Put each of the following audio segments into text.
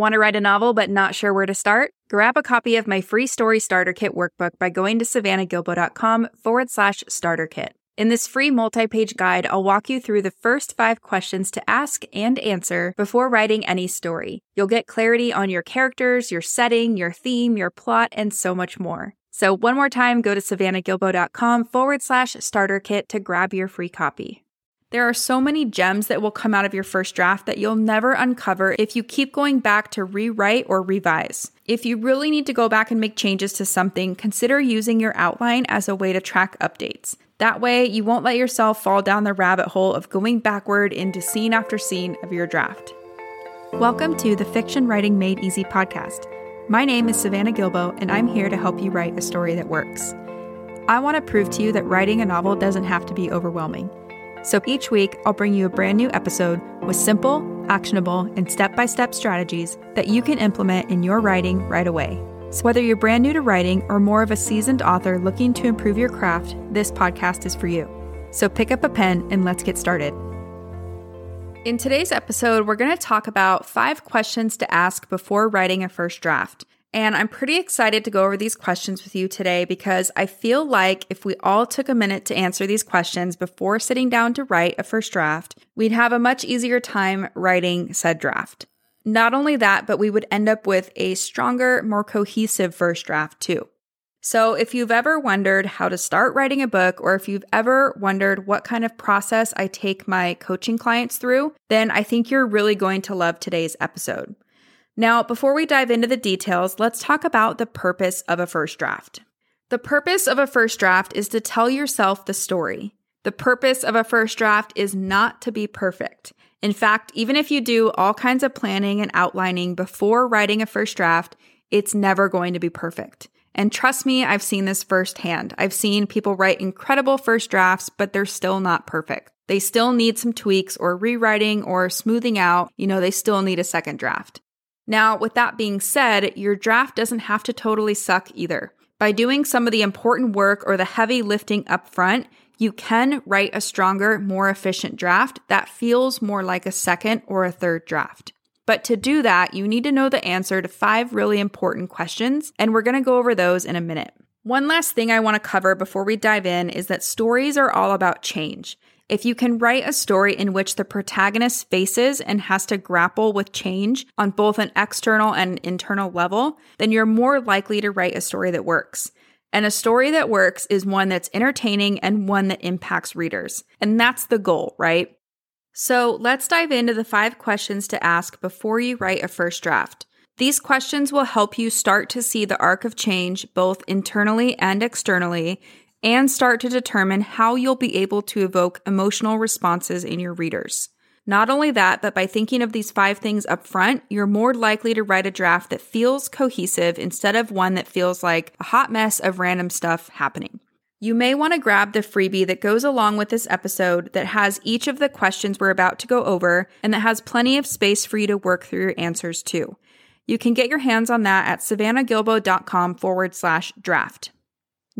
Want to write a novel but not sure where to start? Grab a copy of my free story starter kit workbook by going to savannahgilbo.com forward slash starter kit. In this free multi page guide, I'll walk you through the first five questions to ask and answer before writing any story. You'll get clarity on your characters, your setting, your theme, your plot, and so much more. So, one more time, go to savannahgilbo.com forward slash starter kit to grab your free copy. There are so many gems that will come out of your first draft that you'll never uncover if you keep going back to rewrite or revise. If you really need to go back and make changes to something, consider using your outline as a way to track updates. That way, you won't let yourself fall down the rabbit hole of going backward into scene after scene of your draft. Welcome to the Fiction Writing Made Easy podcast. My name is Savannah Gilbo, and I'm here to help you write a story that works. I want to prove to you that writing a novel doesn't have to be overwhelming. So each week, I'll bring you a brand new episode with simple, actionable, and step by step strategies that you can implement in your writing right away. So, whether you're brand new to writing or more of a seasoned author looking to improve your craft, this podcast is for you. So, pick up a pen and let's get started. In today's episode, we're going to talk about five questions to ask before writing a first draft. And I'm pretty excited to go over these questions with you today because I feel like if we all took a minute to answer these questions before sitting down to write a first draft, we'd have a much easier time writing said draft. Not only that, but we would end up with a stronger, more cohesive first draft too. So, if you've ever wondered how to start writing a book, or if you've ever wondered what kind of process I take my coaching clients through, then I think you're really going to love today's episode. Now, before we dive into the details, let's talk about the purpose of a first draft. The purpose of a first draft is to tell yourself the story. The purpose of a first draft is not to be perfect. In fact, even if you do all kinds of planning and outlining before writing a first draft, it's never going to be perfect. And trust me, I've seen this firsthand. I've seen people write incredible first drafts, but they're still not perfect. They still need some tweaks or rewriting or smoothing out. You know, they still need a second draft. Now, with that being said, your draft doesn't have to totally suck either. By doing some of the important work or the heavy lifting up front, you can write a stronger, more efficient draft that feels more like a second or a third draft. But to do that, you need to know the answer to five really important questions, and we're gonna go over those in a minute. One last thing I wanna cover before we dive in is that stories are all about change. If you can write a story in which the protagonist faces and has to grapple with change on both an external and internal level, then you're more likely to write a story that works. And a story that works is one that's entertaining and one that impacts readers. And that's the goal, right? So let's dive into the five questions to ask before you write a first draft. These questions will help you start to see the arc of change both internally and externally and start to determine how you'll be able to evoke emotional responses in your readers. Not only that, but by thinking of these five things up front, you're more likely to write a draft that feels cohesive instead of one that feels like a hot mess of random stuff happening. You may want to grab the freebie that goes along with this episode that has each of the questions we're about to go over and that has plenty of space for you to work through your answers too. You can get your hands on that at savannahgilbo.com forward slash draft.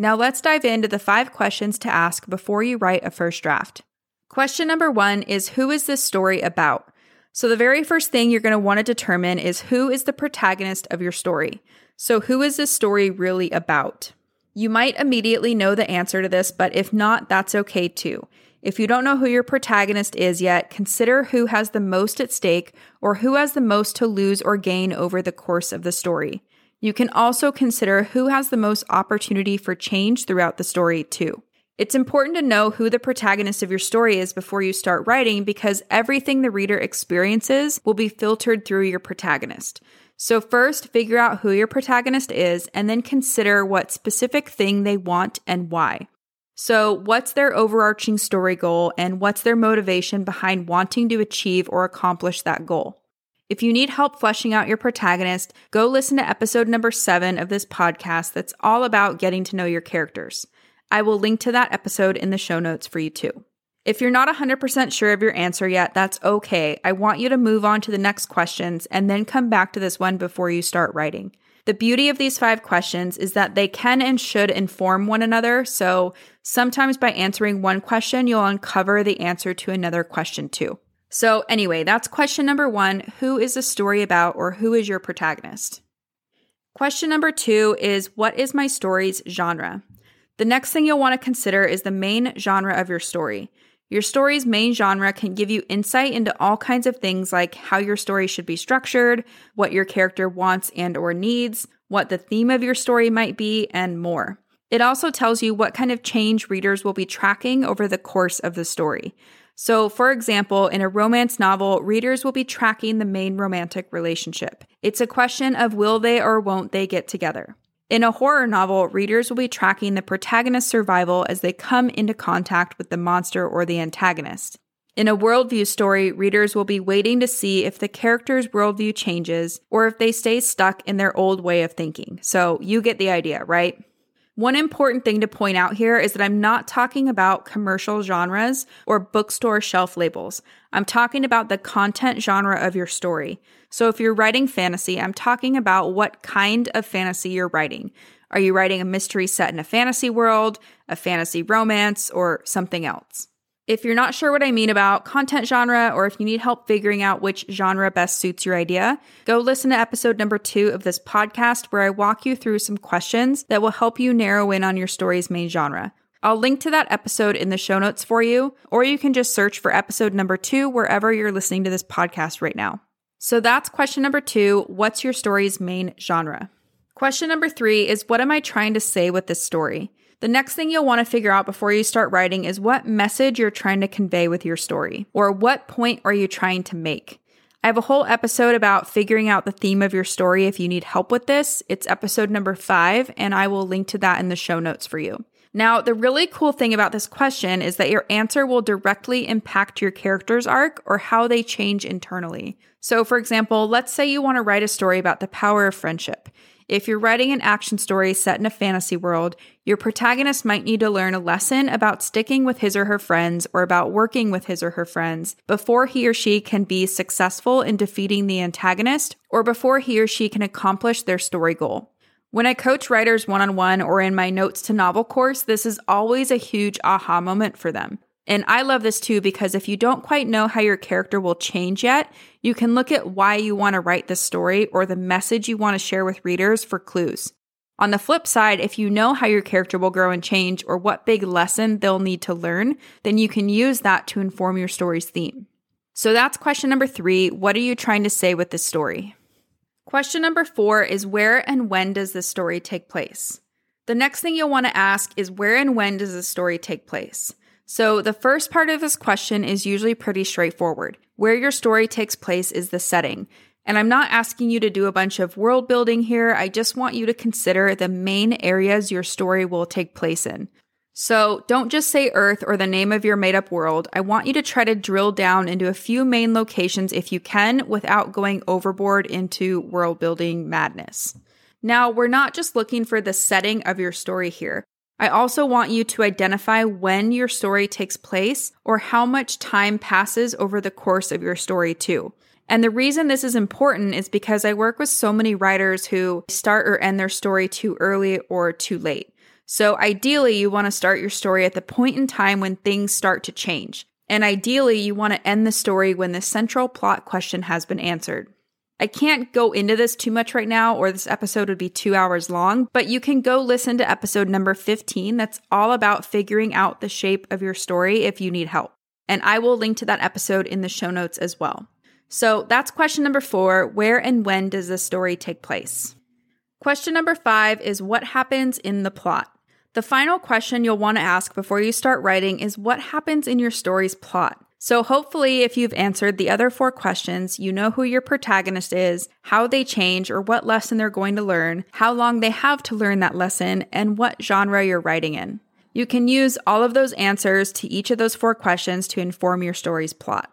Now let's dive into the five questions to ask before you write a first draft. Question number one is Who is this story about? So, the very first thing you're going to want to determine is who is the protagonist of your story. So, who is this story really about? You might immediately know the answer to this, but if not, that's okay too. If you don't know who your protagonist is yet, consider who has the most at stake or who has the most to lose or gain over the course of the story. You can also consider who has the most opportunity for change throughout the story, too. It's important to know who the protagonist of your story is before you start writing because everything the reader experiences will be filtered through your protagonist. So, first, figure out who your protagonist is and then consider what specific thing they want and why. So, what's their overarching story goal and what's their motivation behind wanting to achieve or accomplish that goal? If you need help fleshing out your protagonist, go listen to episode number seven of this podcast that's all about getting to know your characters. I will link to that episode in the show notes for you too. If you're not 100% sure of your answer yet, that's okay. I want you to move on to the next questions and then come back to this one before you start writing. The beauty of these five questions is that they can and should inform one another. So sometimes by answering one question, you'll uncover the answer to another question too. So, anyway, that's question number one Who is the story about, or who is your protagonist? Question number two is What is my story's genre? The next thing you'll want to consider is the main genre of your story. Your story's main genre can give you insight into all kinds of things like how your story should be structured, what your character wants and or needs, what the theme of your story might be, and more. It also tells you what kind of change readers will be tracking over the course of the story. So, for example, in a romance novel, readers will be tracking the main romantic relationship. It's a question of will they or won't they get together. In a horror novel, readers will be tracking the protagonist's survival as they come into contact with the monster or the antagonist. In a worldview story, readers will be waiting to see if the character's worldview changes or if they stay stuck in their old way of thinking. So you get the idea, right? One important thing to point out here is that I'm not talking about commercial genres or bookstore shelf labels. I'm talking about the content genre of your story. So if you're writing fantasy, I'm talking about what kind of fantasy you're writing. Are you writing a mystery set in a fantasy world, a fantasy romance, or something else? If you're not sure what I mean about content genre, or if you need help figuring out which genre best suits your idea, go listen to episode number two of this podcast where I walk you through some questions that will help you narrow in on your story's main genre. I'll link to that episode in the show notes for you, or you can just search for episode number two wherever you're listening to this podcast right now. So that's question number two What's your story's main genre? Question number three is What am I trying to say with this story? The next thing you'll want to figure out before you start writing is what message you're trying to convey with your story, or what point are you trying to make. I have a whole episode about figuring out the theme of your story if you need help with this. It's episode number five, and I will link to that in the show notes for you. Now, the really cool thing about this question is that your answer will directly impact your character's arc or how they change internally. So, for example, let's say you want to write a story about the power of friendship. If you're writing an action story set in a fantasy world, your protagonist might need to learn a lesson about sticking with his or her friends or about working with his or her friends before he or she can be successful in defeating the antagonist or before he or she can accomplish their story goal. When I coach writers one on one or in my notes to novel course, this is always a huge aha moment for them. And I love this too because if you don't quite know how your character will change yet, you can look at why you want to write this story or the message you want to share with readers for clues. On the flip side, if you know how your character will grow and change or what big lesson they'll need to learn, then you can use that to inform your story's theme. So that's question number three. What are you trying to say with this story? Question number four is where and when does this story take place? The next thing you'll want to ask is where and when does this story take place? So, the first part of this question is usually pretty straightforward. Where your story takes place is the setting. And I'm not asking you to do a bunch of world building here. I just want you to consider the main areas your story will take place in. So, don't just say Earth or the name of your made up world. I want you to try to drill down into a few main locations if you can without going overboard into world building madness. Now, we're not just looking for the setting of your story here. I also want you to identify when your story takes place or how much time passes over the course of your story, too. And the reason this is important is because I work with so many writers who start or end their story too early or too late. So ideally, you want to start your story at the point in time when things start to change. And ideally, you want to end the story when the central plot question has been answered. I can't go into this too much right now, or this episode would be two hours long, but you can go listen to episode number 15. That's all about figuring out the shape of your story if you need help. And I will link to that episode in the show notes as well. So that's question number four Where and when does this story take place? Question number five is What happens in the plot? The final question you'll want to ask before you start writing is What happens in your story's plot? So, hopefully, if you've answered the other four questions, you know who your protagonist is, how they change or what lesson they're going to learn, how long they have to learn that lesson, and what genre you're writing in. You can use all of those answers to each of those four questions to inform your story's plot.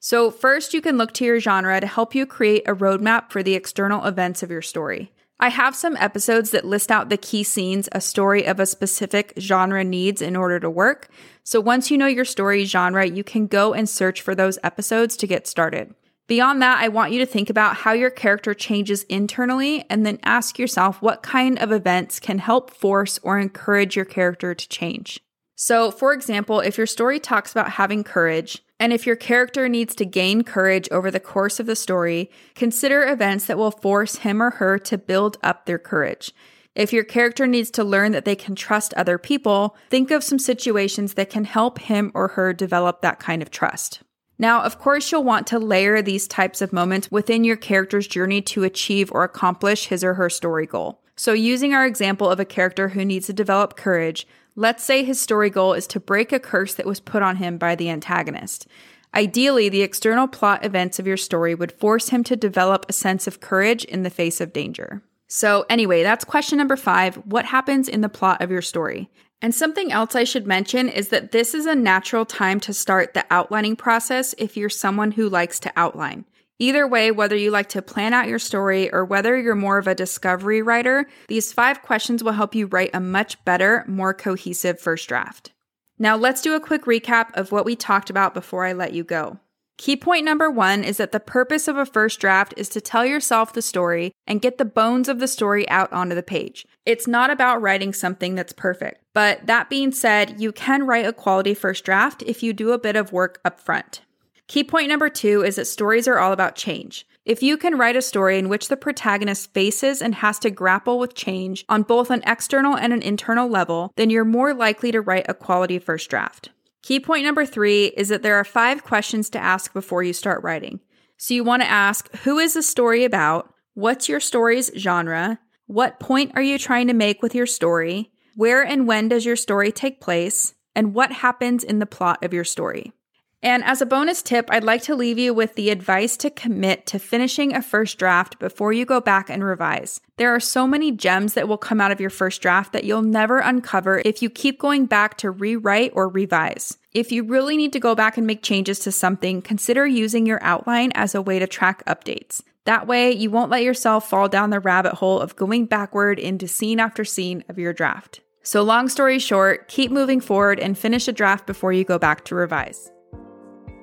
So, first, you can look to your genre to help you create a roadmap for the external events of your story. I have some episodes that list out the key scenes a story of a specific genre needs in order to work. So once you know your story genre, you can go and search for those episodes to get started. Beyond that, I want you to think about how your character changes internally and then ask yourself what kind of events can help force or encourage your character to change. So, for example, if your story talks about having courage, And if your character needs to gain courage over the course of the story, consider events that will force him or her to build up their courage. If your character needs to learn that they can trust other people, think of some situations that can help him or her develop that kind of trust. Now, of course, you'll want to layer these types of moments within your character's journey to achieve or accomplish his or her story goal. So, using our example of a character who needs to develop courage, let's say his story goal is to break a curse that was put on him by the antagonist. Ideally, the external plot events of your story would force him to develop a sense of courage in the face of danger. So, anyway, that's question number five. What happens in the plot of your story? And something else I should mention is that this is a natural time to start the outlining process if you're someone who likes to outline. Either way, whether you like to plan out your story or whether you're more of a discovery writer, these five questions will help you write a much better, more cohesive first draft. Now, let's do a quick recap of what we talked about before I let you go. Key point number one is that the purpose of a first draft is to tell yourself the story and get the bones of the story out onto the page. It's not about writing something that's perfect. But that being said, you can write a quality first draft if you do a bit of work up front. Key point number two is that stories are all about change. If you can write a story in which the protagonist faces and has to grapple with change on both an external and an internal level, then you're more likely to write a quality first draft. Key point number three is that there are five questions to ask before you start writing. So you want to ask Who is the story about? What's your story's genre? What point are you trying to make with your story? Where and when does your story take place? And what happens in the plot of your story? And as a bonus tip, I'd like to leave you with the advice to commit to finishing a first draft before you go back and revise. There are so many gems that will come out of your first draft that you'll never uncover if you keep going back to rewrite or revise. If you really need to go back and make changes to something, consider using your outline as a way to track updates. That way, you won't let yourself fall down the rabbit hole of going backward into scene after scene of your draft. So, long story short, keep moving forward and finish a draft before you go back to revise.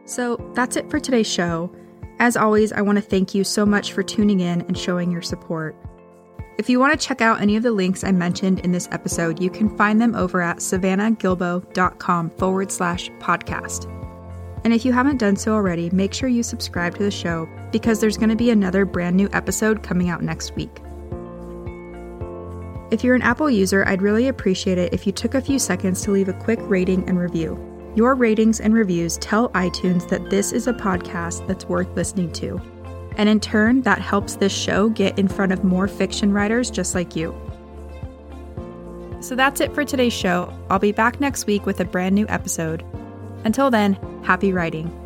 So that's it for today's show. As always, I want to thank you so much for tuning in and showing your support. If you want to check out any of the links I mentioned in this episode, you can find them over at savannahgilbo.com forward slash podcast. And if you haven't done so already, make sure you subscribe to the show because there's going to be another brand new episode coming out next week. If you're an Apple user, I'd really appreciate it if you took a few seconds to leave a quick rating and review. Your ratings and reviews tell iTunes that this is a podcast that's worth listening to. And in turn, that helps this show get in front of more fiction writers just like you. So that's it for today's show. I'll be back next week with a brand new episode. Until then, happy writing.